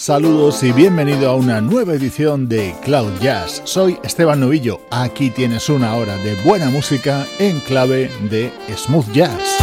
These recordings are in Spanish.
Saludos y bienvenido a una nueva edición de Cloud Jazz. Soy Esteban Novillo. Aquí tienes una hora de buena música en clave de smooth jazz.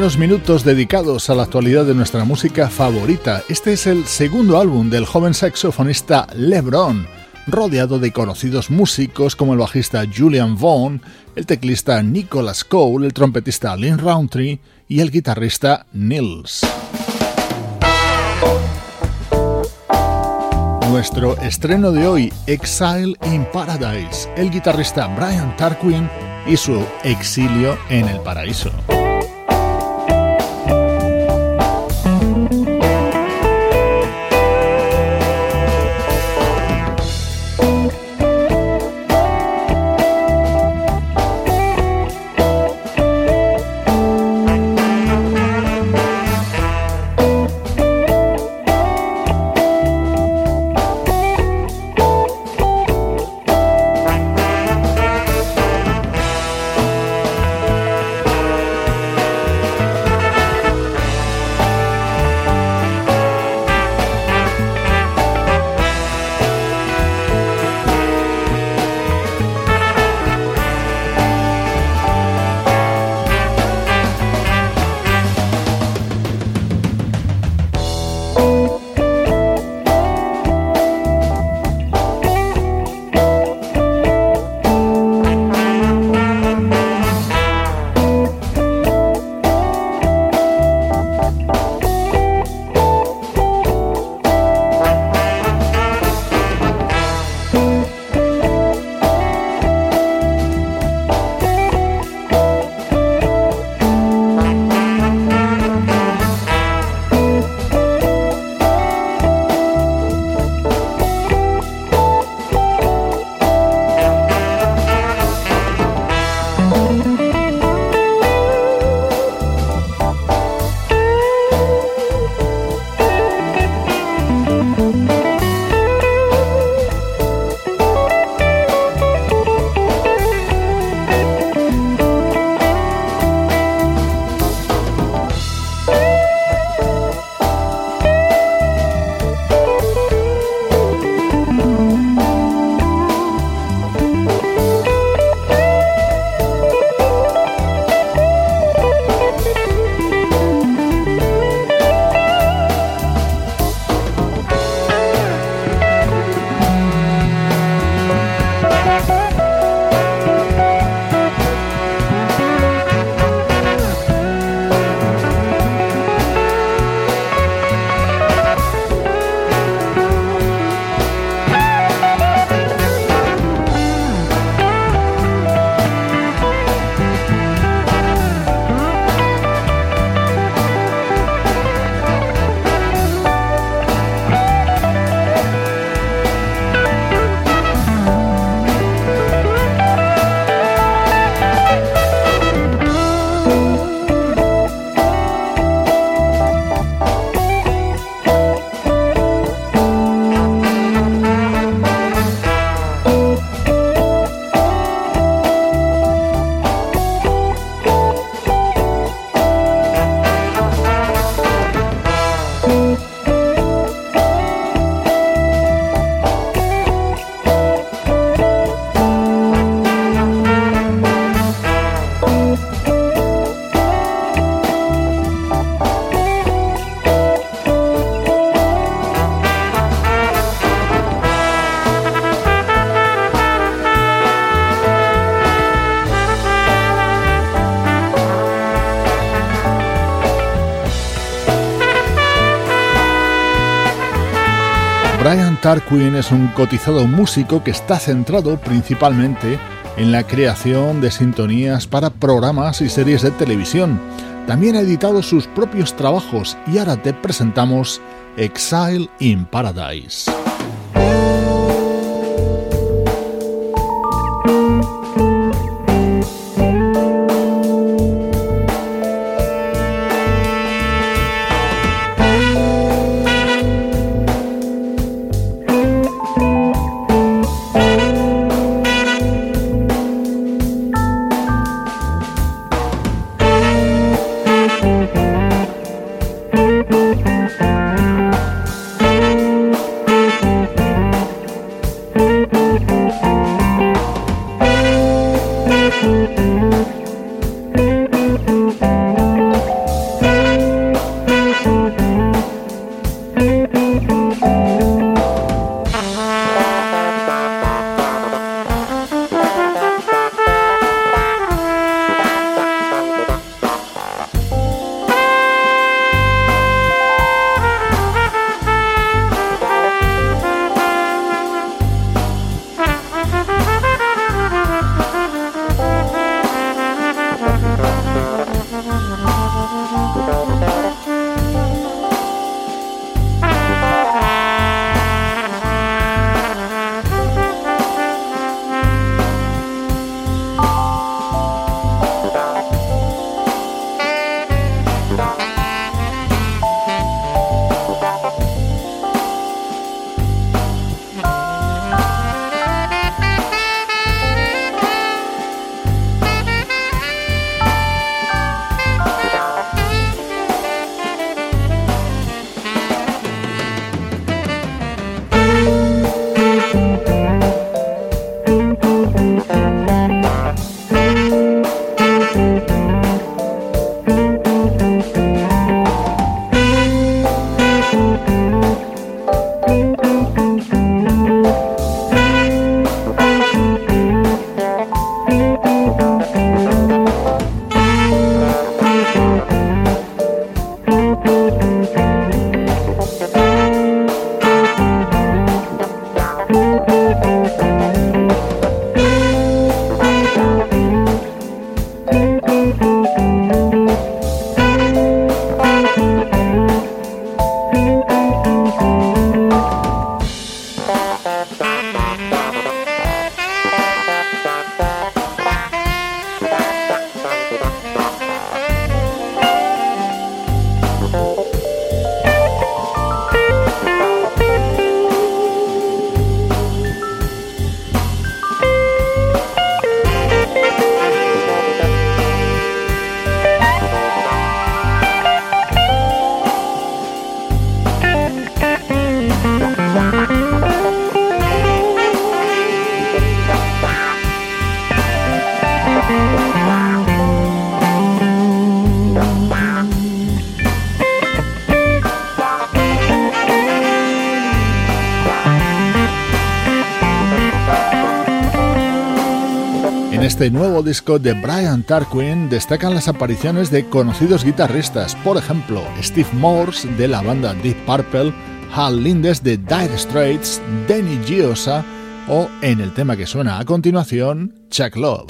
Primeros minutos dedicados a la actualidad de nuestra música favorita. Este es el segundo álbum del joven saxofonista LeBron, rodeado de conocidos músicos como el bajista Julian Vaughn, el teclista Nicholas Cole, el trompetista Lynn Roundtree y el guitarrista Nils. Nuestro estreno de hoy, Exile in Paradise. El guitarrista Brian Tarquin y su exilio en el paraíso. Tarquin es un cotizado músico que está centrado principalmente en la creación de sintonías para programas y series de televisión. También ha editado sus propios trabajos y ahora te presentamos Exile in Paradise. Este nuevo disco de Brian Tarquin destacan las apariciones de conocidos guitarristas, por ejemplo, Steve Morse de la banda Deep Purple, Hal Lindes de Dire Straits, Danny Giosa o, en el tema que suena a continuación, Chuck Love.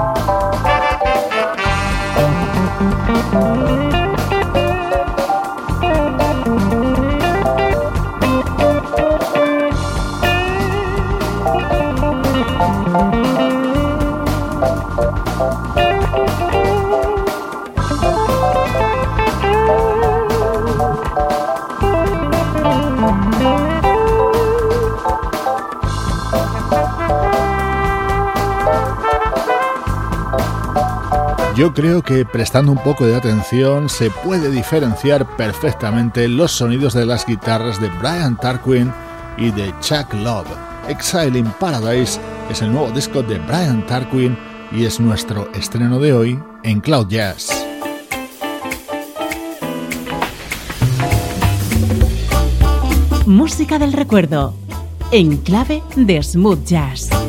Yo creo que prestando un poco de atención se puede diferenciar perfectamente los sonidos de las guitarras de Brian Tarquin y de Chuck Love. Exile in Paradise es el nuevo disco de Brian Tarquin y es nuestro estreno de hoy en Cloud Jazz. Música del recuerdo en clave de smooth jazz.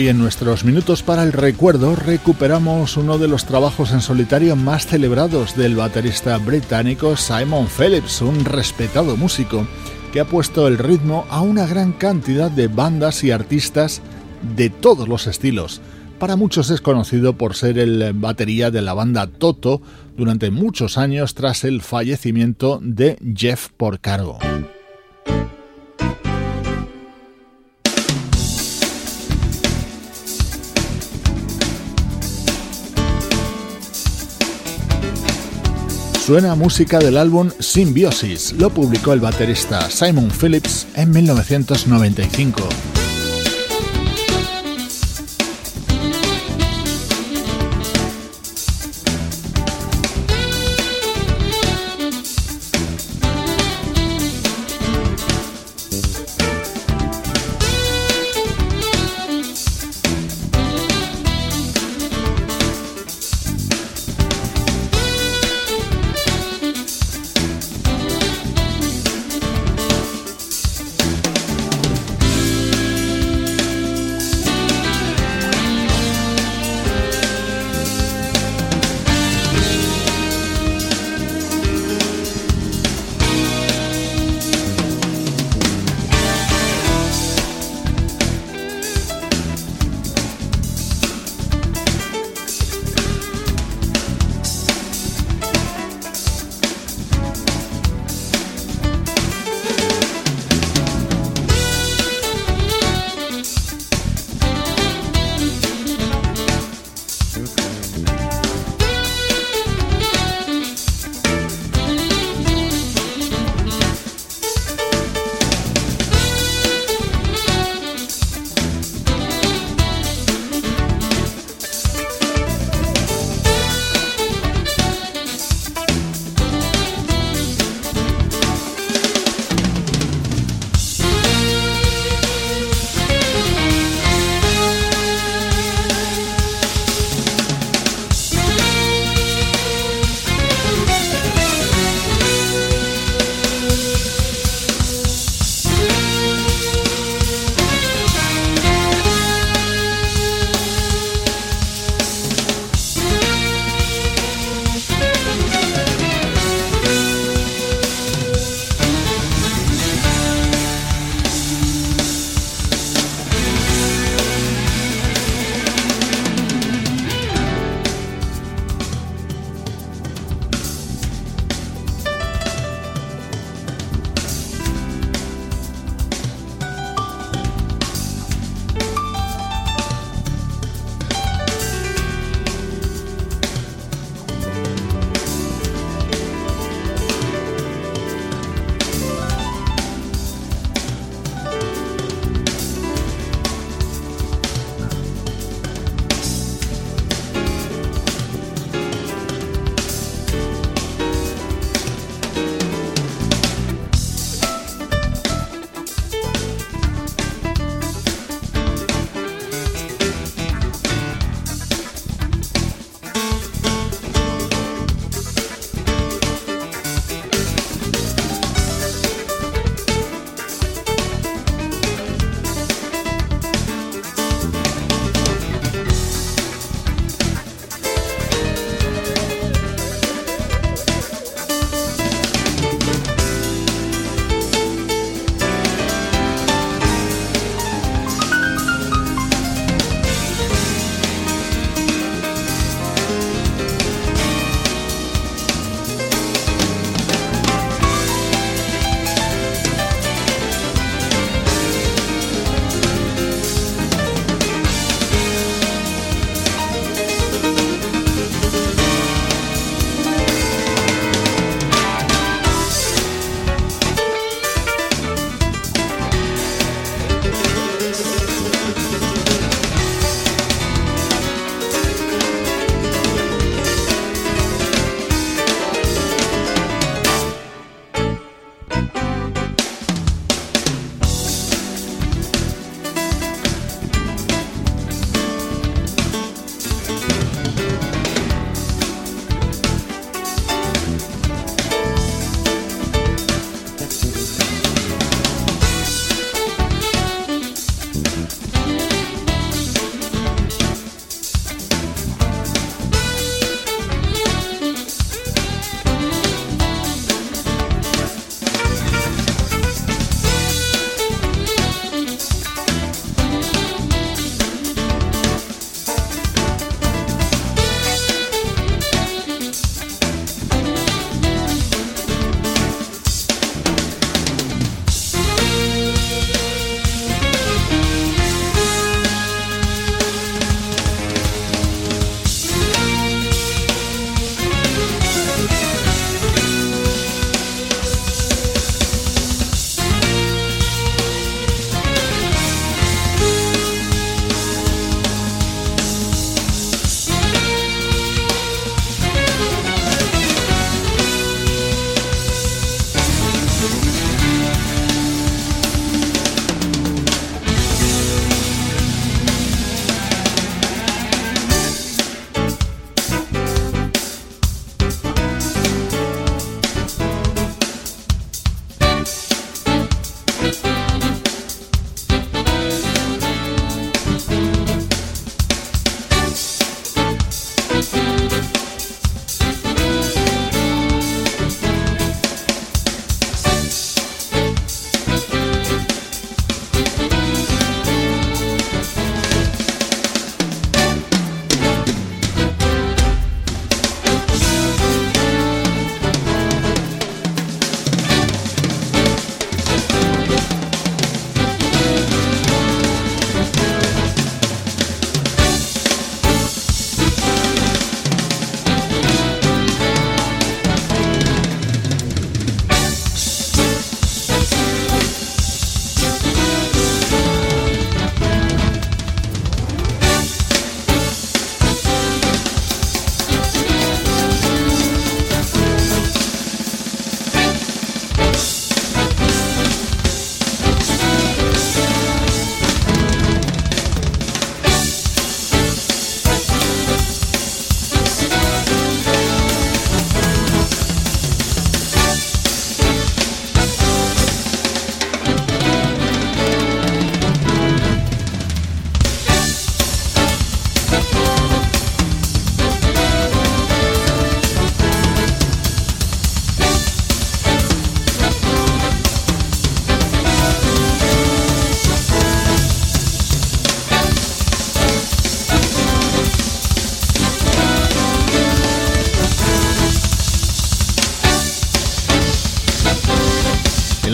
Hoy en nuestros minutos para el recuerdo recuperamos uno de los trabajos en solitario más celebrados del baterista británico Simon Phillips, un respetado músico que ha puesto el ritmo a una gran cantidad de bandas y artistas de todos los estilos. Para muchos es conocido por ser el batería de la banda Toto durante muchos años tras el fallecimiento de Jeff Porcaro. Suena música del álbum Symbiosis, lo publicó el baterista Simon Phillips en 1995.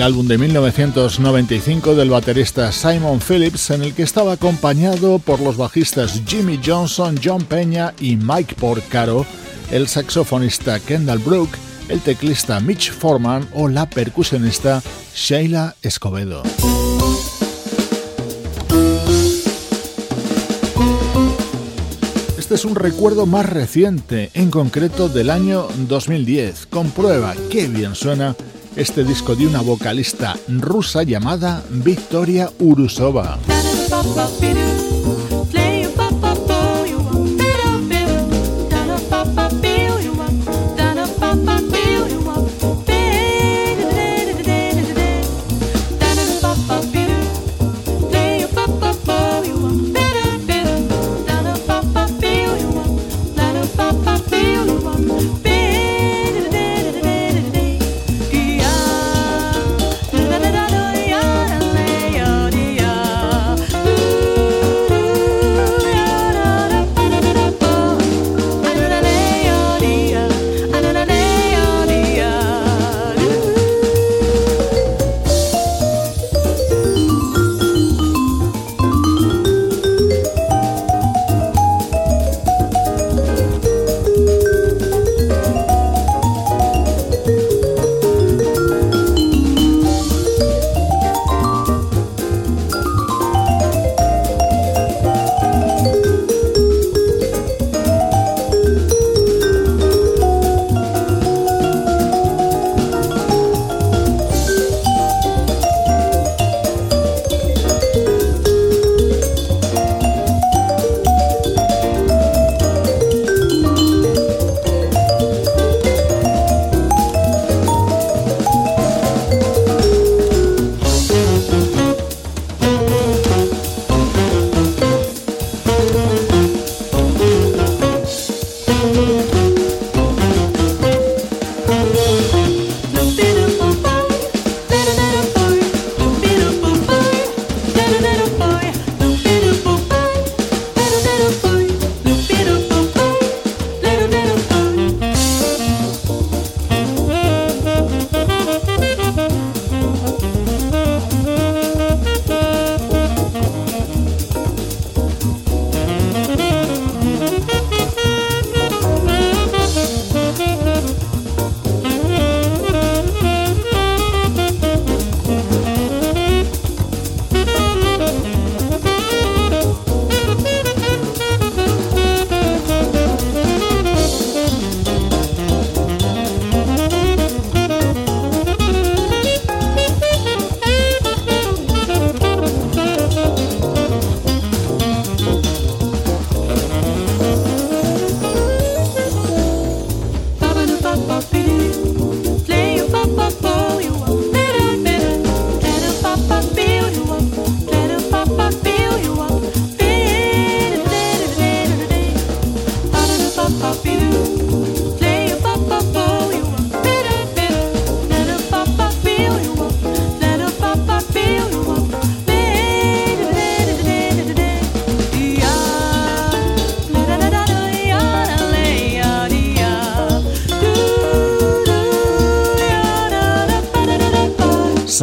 Álbum de 1995 del baterista Simon Phillips en el que estaba acompañado por los bajistas Jimmy Johnson, John Peña y Mike Porcaro, el saxofonista Kendall Brook, el teclista Mitch Foreman o la percusionista Sheila Escobedo. Este es un recuerdo más reciente, en concreto del año 2010. Comprueba qué bien suena este disco de una vocalista rusa llamada Victoria Urusova.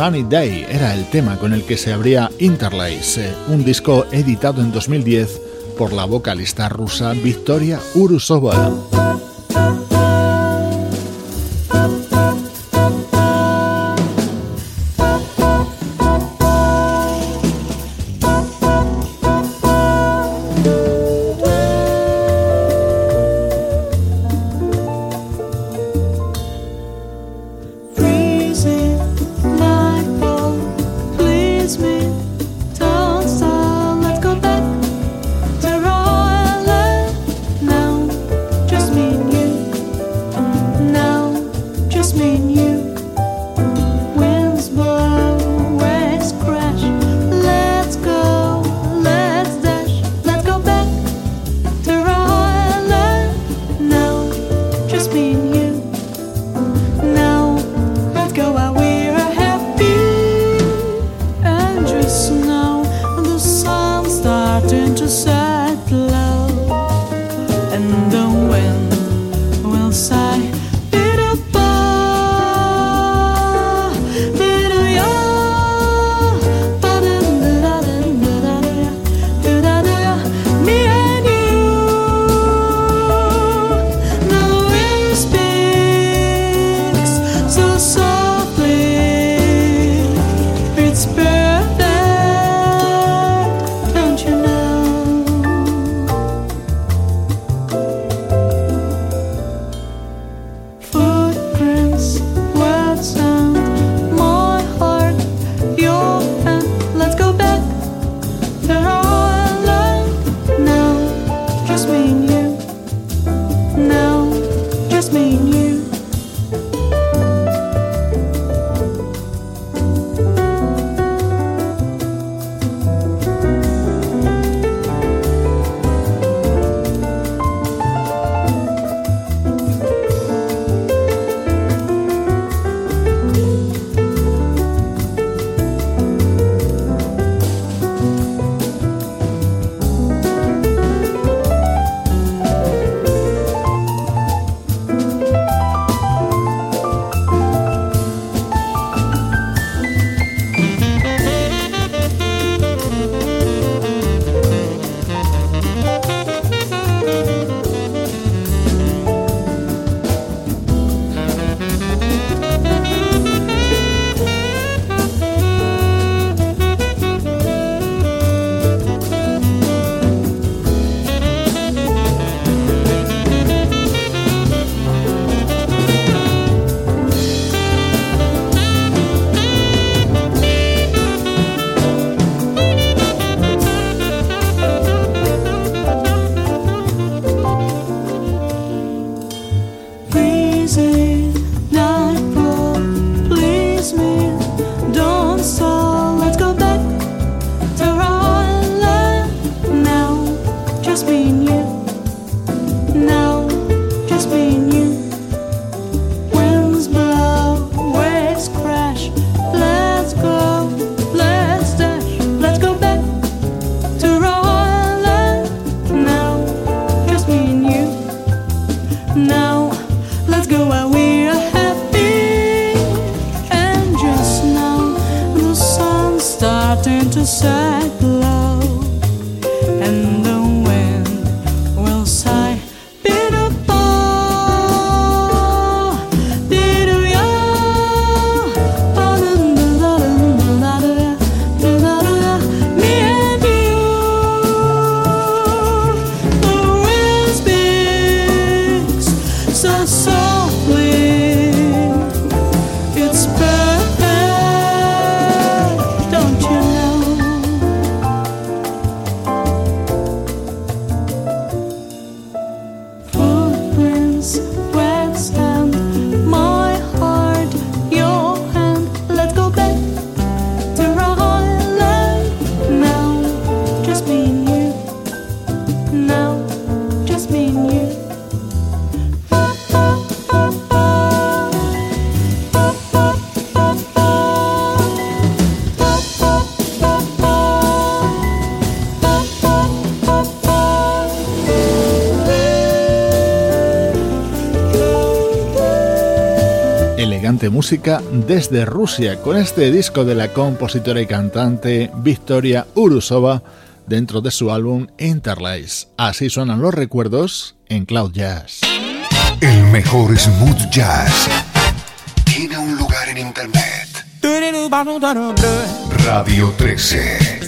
Sunny Day era el tema con el que se abría Interlace, un disco editado en 2010 por la vocalista rusa Victoria Urusova. excelente música desde Rusia con este disco de la compositora y cantante Victoria Urusova dentro de su álbum Interlace. Así suenan los recuerdos en Cloud Jazz. El mejor smooth jazz tiene un lugar en internet. Radio 13.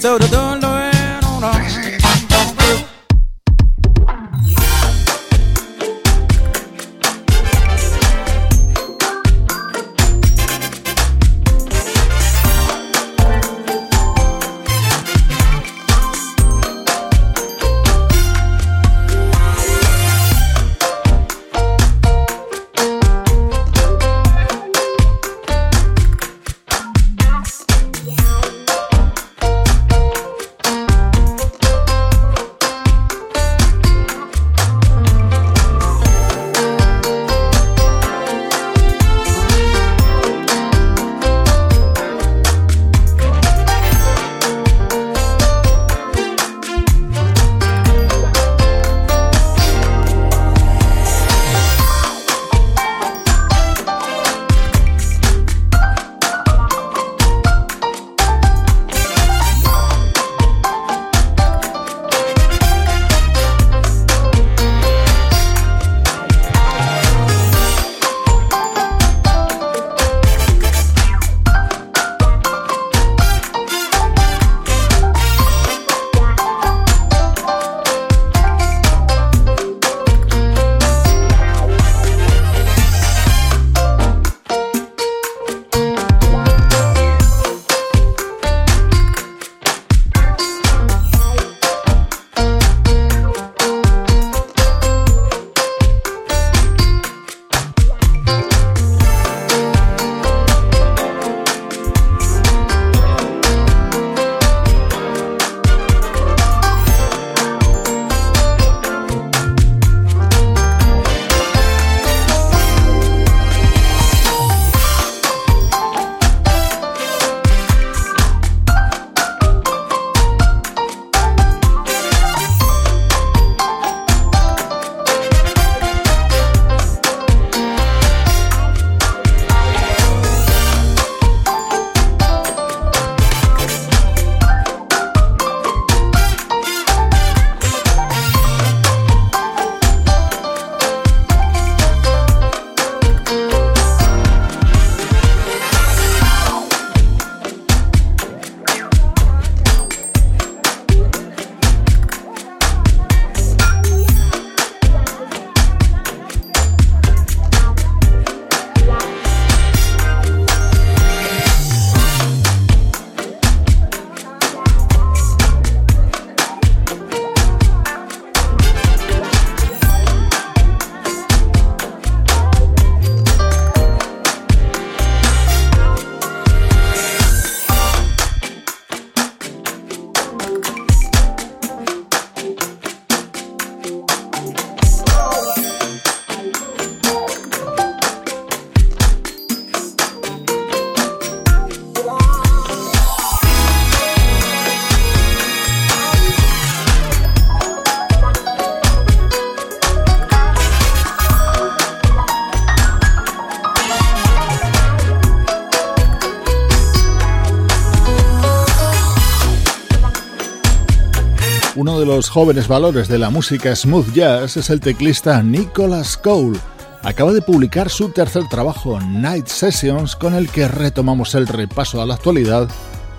Jóvenes valores de la música smooth jazz es el teclista Nicholas Cole. Acaba de publicar su tercer trabajo, Night Sessions, con el que retomamos el repaso a la actualidad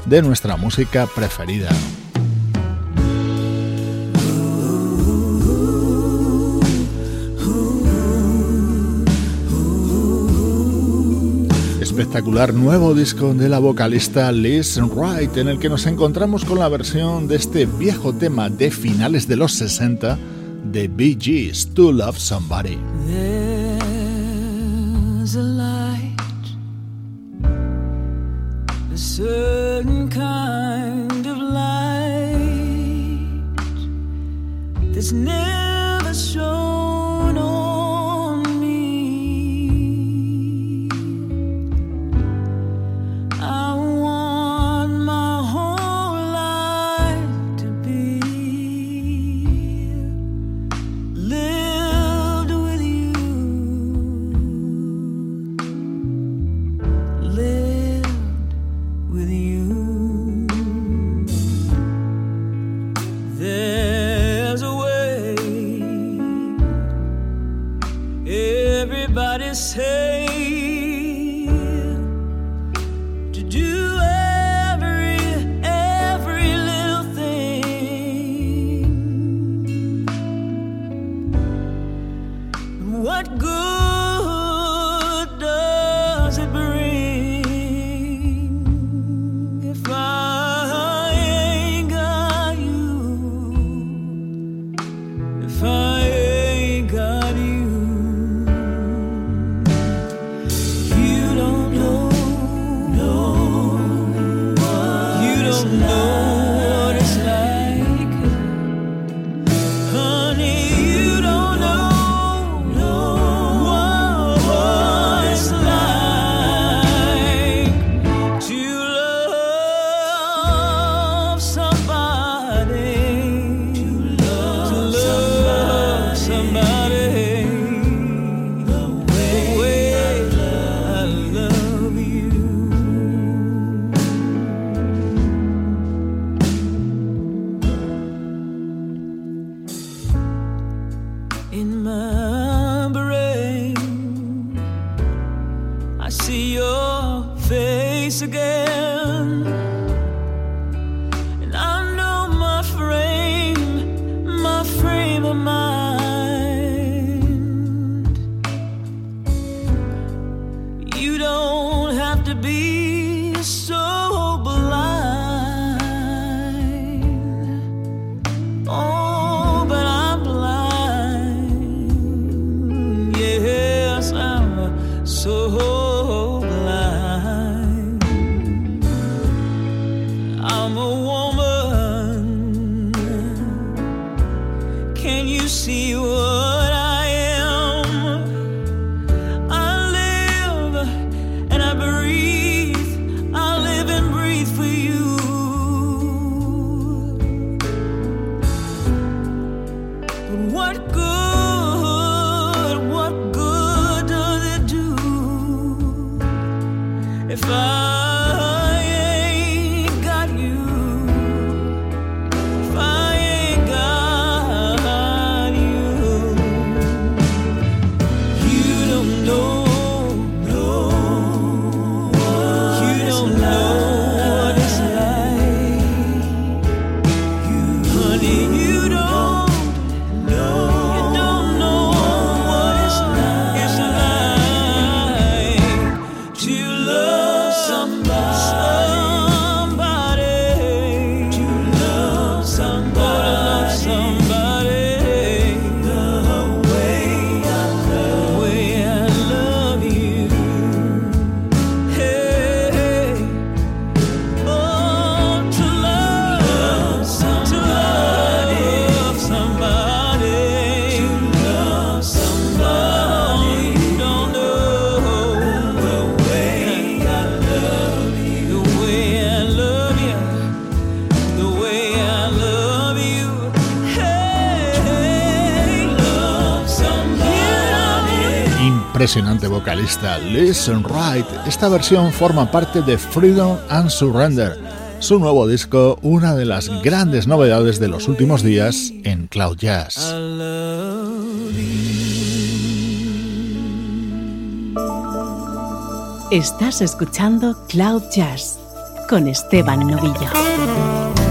de nuestra música preferida. Espectacular nuevo disco de la vocalista Liz Wright, en el que nos encontramos con la versión de este viejo tema de finales de los 60 de Bee Gees, To Love Somebody. again. Impresionante vocalista Listen Right. Esta versión forma parte de Freedom and Surrender, su nuevo disco, una de las grandes novedades de los últimos días en Cloud Jazz. Estás escuchando Cloud Jazz con Esteban Novillo.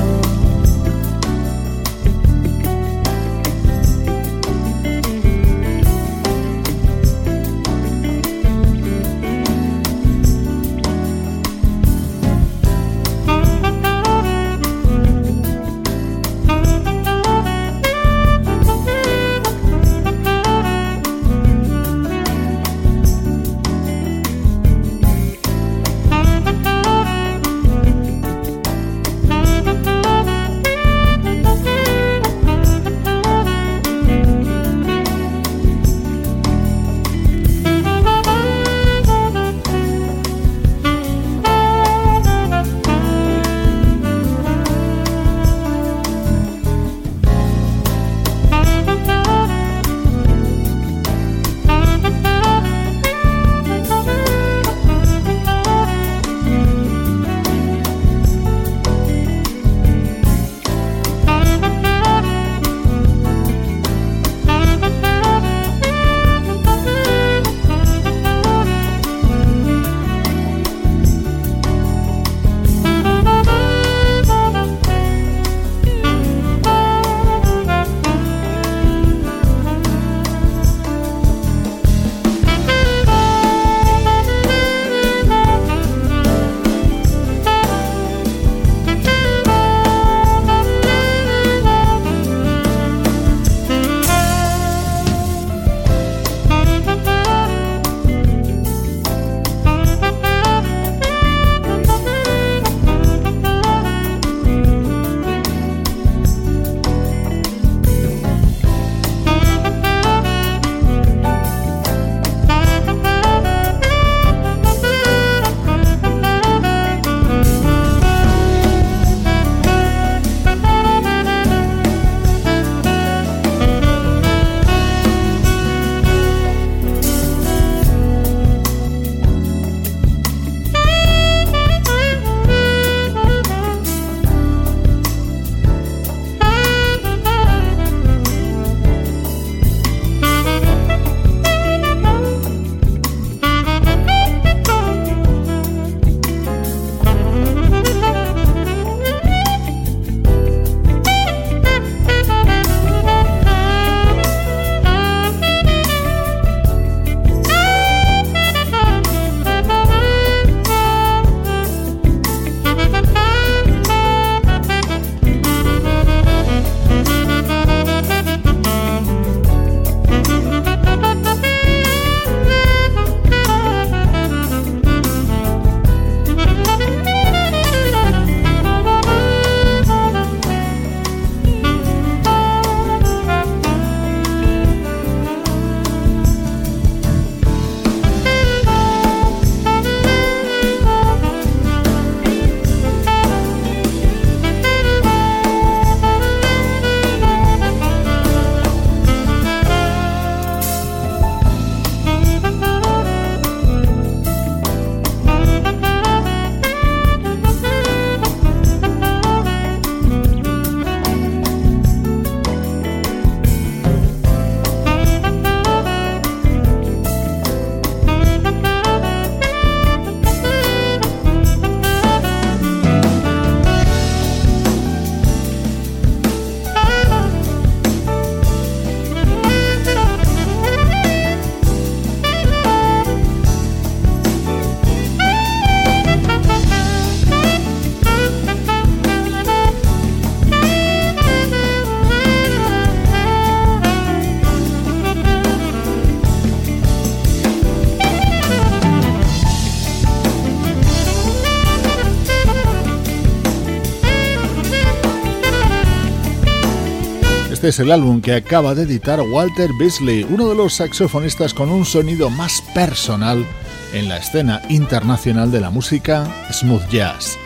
Este es el álbum que acaba de editar Walter Beasley, uno de los saxofonistas con un sonido más personal en la escena internacional de la música smooth jazz.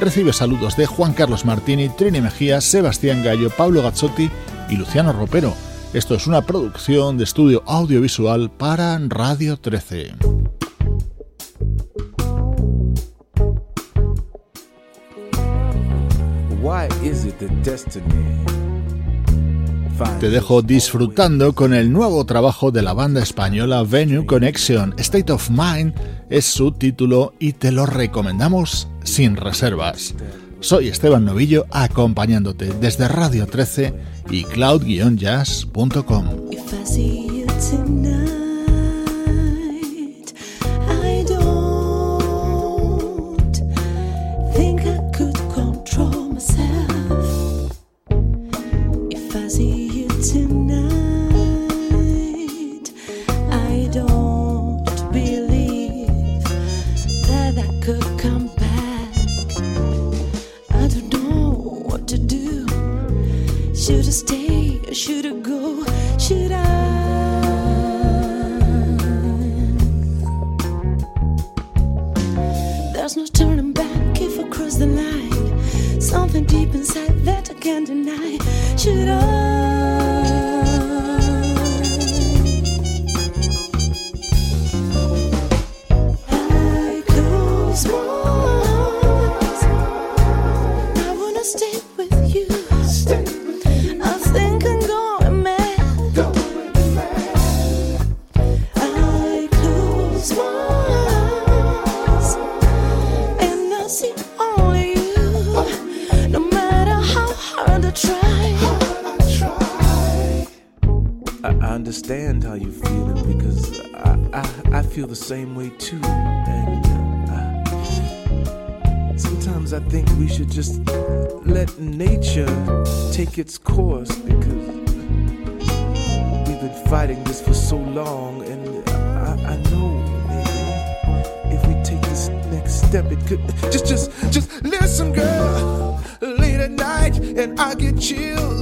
Recibe saludos de Juan Carlos Martini, Trini Mejía, Sebastián Gallo, Pablo Gazzotti y Luciano Ropero. Esto es una producción de estudio audiovisual para Radio 13. Te dejo disfrutando con el nuevo trabajo de la banda española Venue Connection. State of Mind es su título y te lo recomendamos sin reservas. Soy Esteban Novillo acompañándote desde Radio 13 y cloud-jazz.com.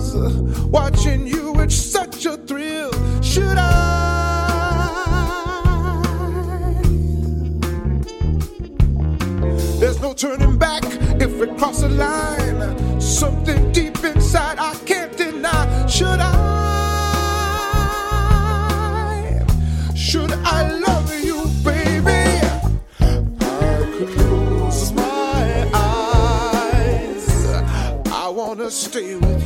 chills uh, watching you. It's such a thrill. Should I? There's no turning back if we cross a line. Something deep inside I can't deny. Should I? Should I love you, baby? I close my eyes. I wanna stay with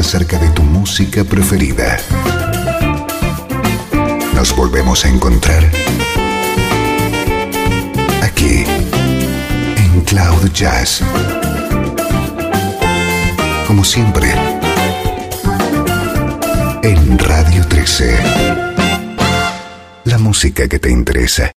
acerca de tu música preferida. Nos volvemos a encontrar aquí en Cloud Jazz. Como siempre, en Radio 13. La música que te interesa.